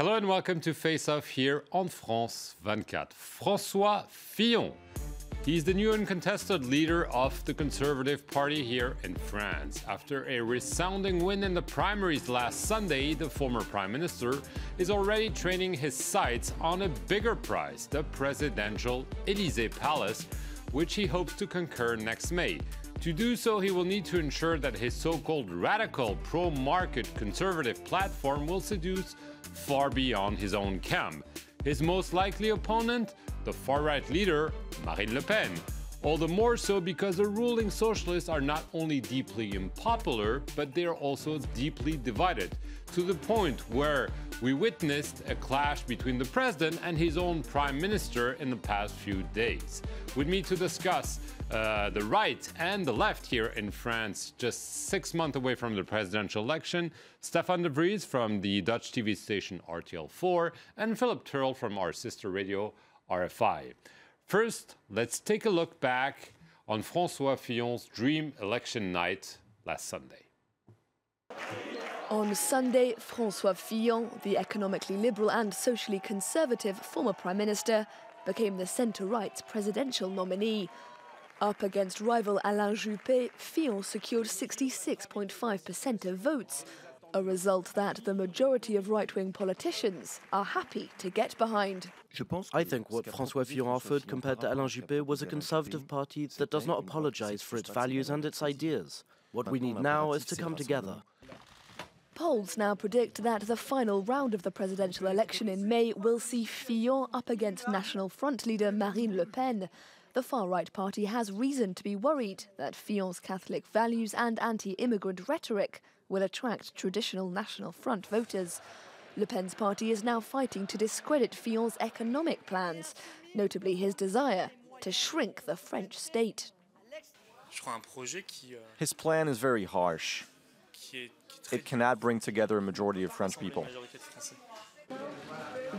Hello and welcome to Face Off here on France 24. François Fillon. He's the new uncontested leader of the Conservative Party here in France. After a resounding win in the primaries last Sunday, the former prime minister is already training his sights on a bigger prize, the presidential Elysee Palace, which he hopes to conquer next May. To do so, he will need to ensure that his so called radical pro market conservative platform will seduce far beyond his own camp. His most likely opponent, the far right leader, Marine Le Pen. All the more so because the ruling socialists are not only deeply unpopular, but they are also deeply divided, to the point where we witnessed a clash between the president and his own prime minister in the past few days. With me to discuss uh, the right and the left here in France, just six months away from the presidential election, Stefan de Vries from the Dutch TV station RTL4, and Philip Turle from our sister radio RFI. First, let's take a look back on François Fillon's dream election night last Sunday. On Sunday, François Fillon, the economically liberal and socially conservative former prime minister, became the centre-right's presidential nominee. Up against rival Alain Juppé, Fillon secured 66.5% of votes, a result that the majority of right-wing politicians are happy to get behind. I think what François Fillon offered compared to Alain Juppé was a conservative party that does not apologize for its values and its ideas. What we need now is to come together. Polls now predict that the final round of the presidential election in May will see Fillon up against National Front leader Marine Le Pen. The far-right party has reason to be worried that Fillon's Catholic values and anti-immigrant rhetoric will attract traditional National Front voters. Le Pen's party is now fighting to discredit Fillon's economic plans, notably his desire to shrink the French state. His plan is very harsh. It cannot bring together a majority of French people.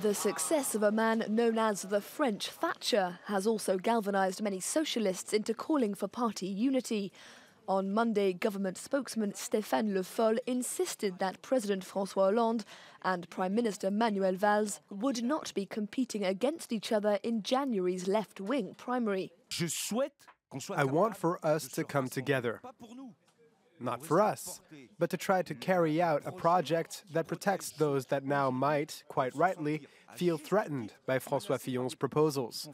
The success of a man known as the French Thatcher has also galvanized many socialists into calling for party unity. On Monday, government spokesman Stéphane Le Foll insisted that President François Hollande and Prime Minister Manuel Valls would not be competing against each other in January's left wing primary. I want for us to come together. Not for us, but to try to carry out a project that protects those that now might, quite rightly, feel threatened by François Fillon's proposals.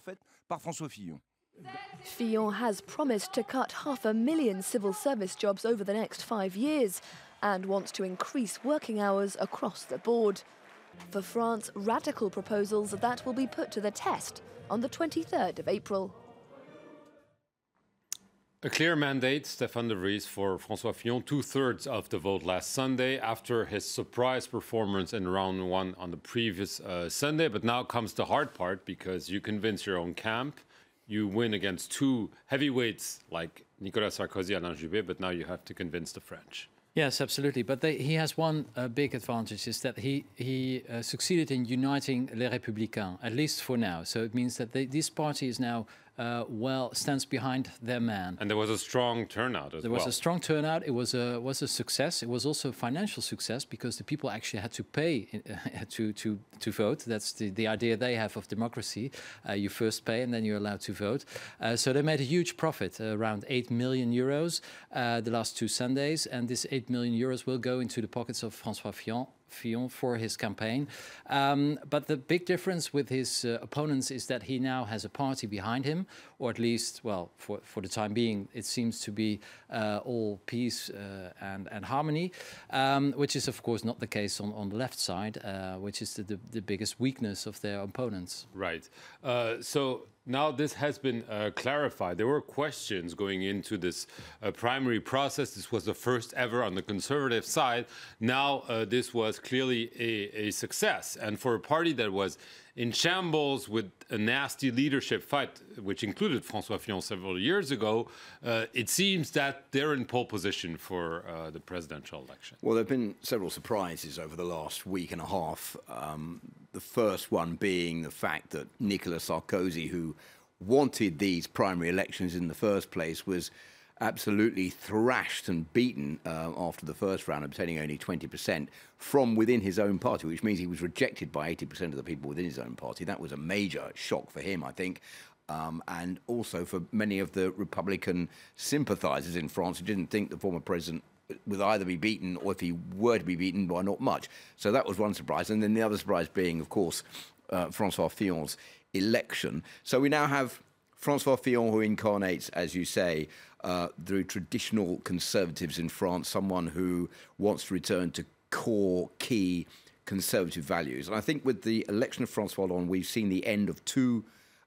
Fillon has promised to cut half a million civil service jobs over the next five years and wants to increase working hours across the board. For France, radical proposals that will be put to the test on the 23rd of April. A clear mandate, Stéphane de Vries, for François Fillon, two thirds of the vote last Sunday after his surprise performance in round one on the previous uh, Sunday. But now comes the hard part because you convince your own camp. You win against two heavyweights like Nicolas Sarkozy and Alain Juppé, but now you have to convince the French. Yes, absolutely. But they, he has one uh, big advantage is that he he uh, succeeded in uniting Les Républicains, at least for now. So it means that they, this party is now uh, well stands behind their man. And there was a strong turnout as there well. There was a strong turnout. It was a was a success. It was also a financial success because the people actually had to pay to to to vote. That's the the idea they have of democracy. Uh, you first pay and then you're allowed to vote. Uh, so they made a huge profit, around eight million euros, uh, the last two Sundays, and this eight million euros will go into the pockets of François Fillon Fillon for his campaign. Um, but the big difference with his uh, opponents is that he now has a party behind him, or at least, well, for, for the time being, it seems to be uh, all peace uh, and, and harmony, um, which is, of course, not the case on, on the left side, uh, which is the, the, the, biggest weakness of their opponents. Right. Uh, so now this has been uh, clarified. There were questions going into this uh, primary process. This was the first ever on the conservative side. Now uh, this was clearly a, a, success. And for a party that was in shambles with a nasty leadership fight, which included François Fillon several years ago, uh, it seems that they're in pole position for uh, the presidential election. Well, there have been several surprises over the last week and a half. Um, the first one being the fact that Nicolas Sarkozy, who wanted these primary elections in the first place, was absolutely thrashed and beaten uh, after the first round, obtaining only 20% from within his own party, which means he was rejected by 80% of the people within his own party. That was a major shock for him, I think. Um, and also for many of the Republican sympathizers in France who didn't think the former president would either be beaten or if he were to be beaten by not much. So that was one surprise. And then the other surprise being, of course, uh, Francois Fillon's election. So we now have Francois Fillon, who incarnates, as you say, uh, the traditional conservatives in France, someone who wants to return to core, key conservative values. And I think with the election of Francois Hollande, we've seen the end of two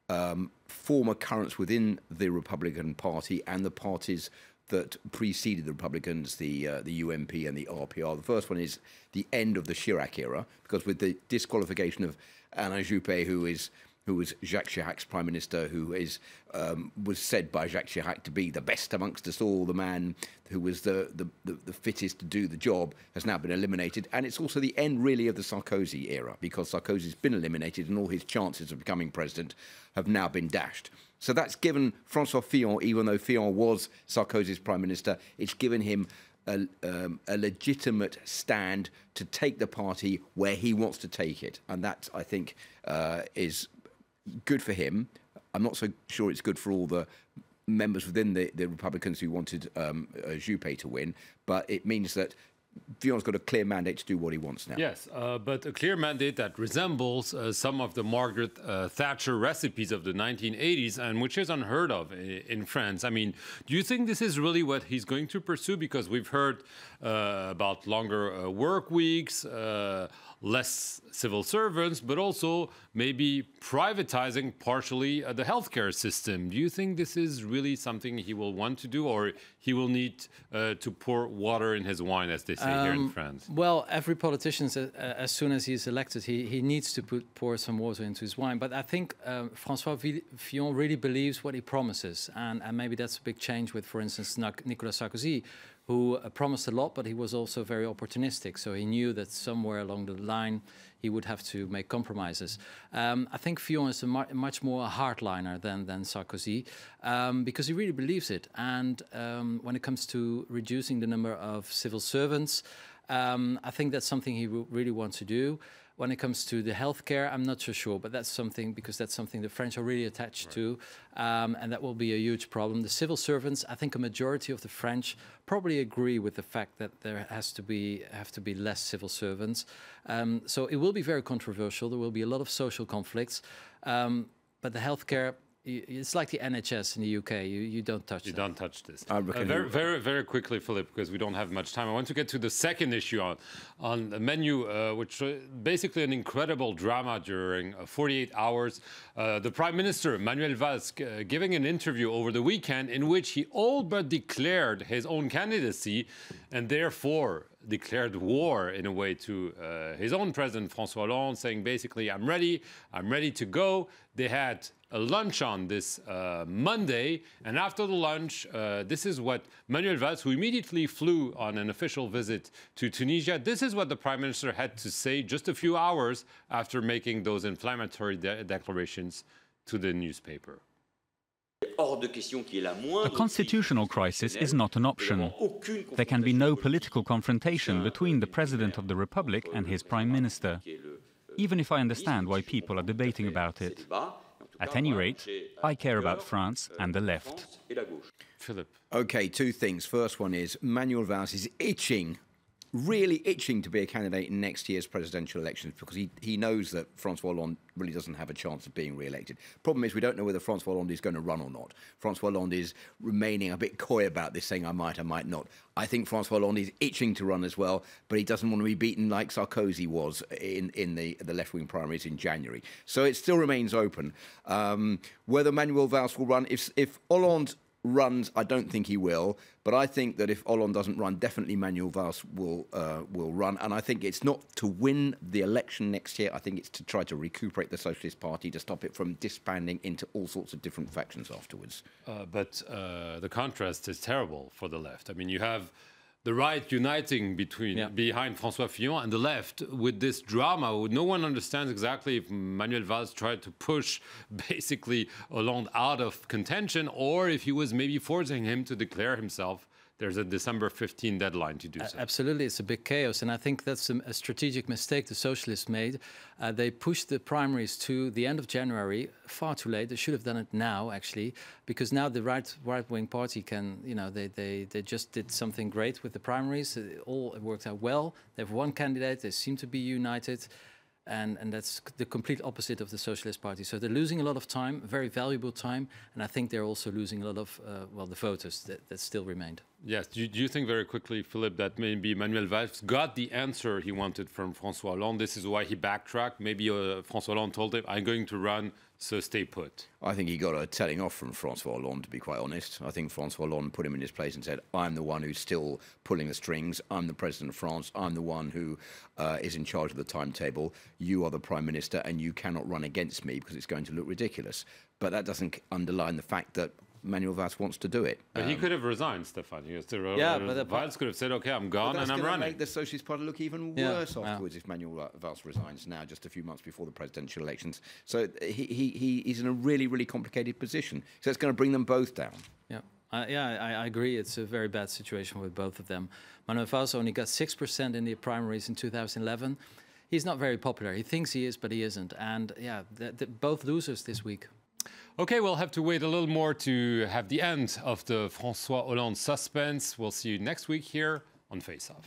um, former currents within the Republican Party and the parties that preceded the Republicans, the uh, the UMP and the RPR. The first one is the end of the Chirac era, because with the disqualification of Alain Juppé, who is who was Jacques Chirac's prime minister, who is um, was said by Jacques Chirac to be the best amongst us all, the man who was the, the, the, the, fittest to do the job, has now been eliminated. And it's also the end, really, of the Sarkozy era, because Sarkozy's been eliminated and all his chances of becoming president have now been dashed. So that's given Francois Fillon, even though Fillon was Sarkozy's prime minister, it's given him a, um, a, legitimate stand to take the party where he wants to take it. And that, I think, uh, is good for him. I'm not so sure it's good for all the members within the, the Republicans who wanted um, uh, Juppé to win, but it means that Fillon's got a clear mandate to do what he wants now. Yes, uh, but a clear mandate that resembles uh, some of the Margaret uh, Thatcher recipes of the 1980s and which is unheard of in France. I mean, do you think this is really what he's going to pursue? Because we've heard uh, about longer uh, work weeks, uh, less civil servants, but also maybe privatizing partially uh, the healthcare system. Do you think this is really something he will want to do, or he will need uh, to pour water in his wine, as they say um, here in um, France? Well, every politician, uh, as soon as he's elected, he, he needs to put, pour some water into his wine. But I think um, Francois Fillon really believes what he promises, and, and maybe that's a big change with, for instance, Nicolas Sarkozy, who uh, promised a lot, but he was also very opportunistic. So he knew that somewhere along the line he would have to make compromises. Um, I think Fillon is a mu much more a hardliner than, than Sarkozy um, because he really believes it. And um, when it comes to reducing the number of civil servants, um, I think that's something he really wants to do. When it comes to the healthcare, I'm not so sure, but that's something because that's something the French are really attached right. to, um, and that will be a huge problem. The civil servants, I think a majority of the French probably agree with the fact that there has to be have to be less civil servants. Um, so it will be very controversial. There will be a lot of social conflicts, um, but the healthcare it's like the NHS in the UK. You you don't touch. You don't touch this. Uh, very very very quickly, Philip, because we don't have much time. I want to get to the second issue on on the menu, uh, which uh, basically an incredible drama during uh, 48 hours. Uh, the Prime Minister Manuel Valls uh, giving an interview over the weekend in which he all but declared his own candidacy, and therefore declared war in a way to uh, his own president François Hollande, saying basically, "I'm ready, I'm ready to go." They had a lunch on this uh, Monday, and after the lunch, uh, this is what Manuel Valls, who immediately flew on an official visit to Tunisia, this is what the prime minister had to say just a few hours after making those inflammatory de declarations to the newspaper. A constitutional crisis is not an option. There can be no political confrontation between the President of the Republic and his Prime Minister, even if I understand why people are debating about it. At any rate, I care about France and the left. Philip. Okay, two things. First one is Manuel Valls is itching really itching to be a candidate in next year's presidential elections because he, he knows that Francois Hollande really doesn't have a chance of being re-elected. Problem is, we don't know whether Francois Hollande is going to run or not. Francois Hollande is remaining a bit coy about this, saying I might, I might not. I think Francois Hollande is itching to run as well, but he doesn't want to be beaten like Sarkozy was in, in the, the left-wing primaries in January. So it still remains open. Um, whether Manuel Valls will run, if, if Hollande runs, I don't think he will. But I think that if Hollande doesn't run, definitely Manuel Valls will uh, will run. And I think it's not to win the election next year. I think it's to try to recuperate the Socialist Party to stop it from disbanding into all sorts of different factions afterwards. Uh, but uh, the contrast is terrible for the left. I mean, you have the right uniting between yeah. behind François Fillon and the left with this drama. No one understands exactly if Manuel Valls tried to push basically Hollande out of contention or if he was maybe forcing him to declare himself there's a December 15 deadline to do so. Absolutely, it's a big chaos, and I think that's a, a strategic mistake the socialists made. Uh, they pushed the primaries to the end of January, far too late. They should have done it now, actually, because now the right right-wing party can, you know, they, they, they just did something great with the primaries. It all worked out well. They have one candidate. They seem to be united and, and that's the complete opposite of the Socialist Party. So they're losing a lot of time, very valuable time, and I think they're also losing a lot of, uh, well, the voters that, that still remained. Yes. Do you, do you, think very quickly, Philippe, that maybe Manuel Valls got the answer he wanted from François Hollande? This is why he backtracked. Maybe uh, François Hollande told him, I'm going to run, so stay put. I think he got a telling off from François Hollande, to be quite honest. I think François Hollande put him in his place and said, I'm the one who's still pulling the strings. I'm the president of France. I'm the one who uh, is in charge of the timetable. You are the prime minister, and you cannot run against me because it's going to look ridiculous. But that doesn't underline the fact that Manuel Valls wants to do it. But um, he could have resigned, Stefan. He to, yeah, but Valls could have said, "Okay, I'm gone and I'm running." Make the Socialist Party look even yeah, worse afterwards yeah. if Manuel Valls resigns now, just a few months before the presidential elections. So he, he, he he's in a really really complicated position. So it's going to bring them both down. Yeah. Uh, yeah, I, I, agree. It's a very bad situation with both of them. Manuel Valls only got 6% in the primaries in 2011. He's not very popular. He thinks he is, but he isn't. And yeah, both losers this week. Okay, we'll have to wait a little more to have the end of the François Hollande suspense. We'll see you next week here on Face Off.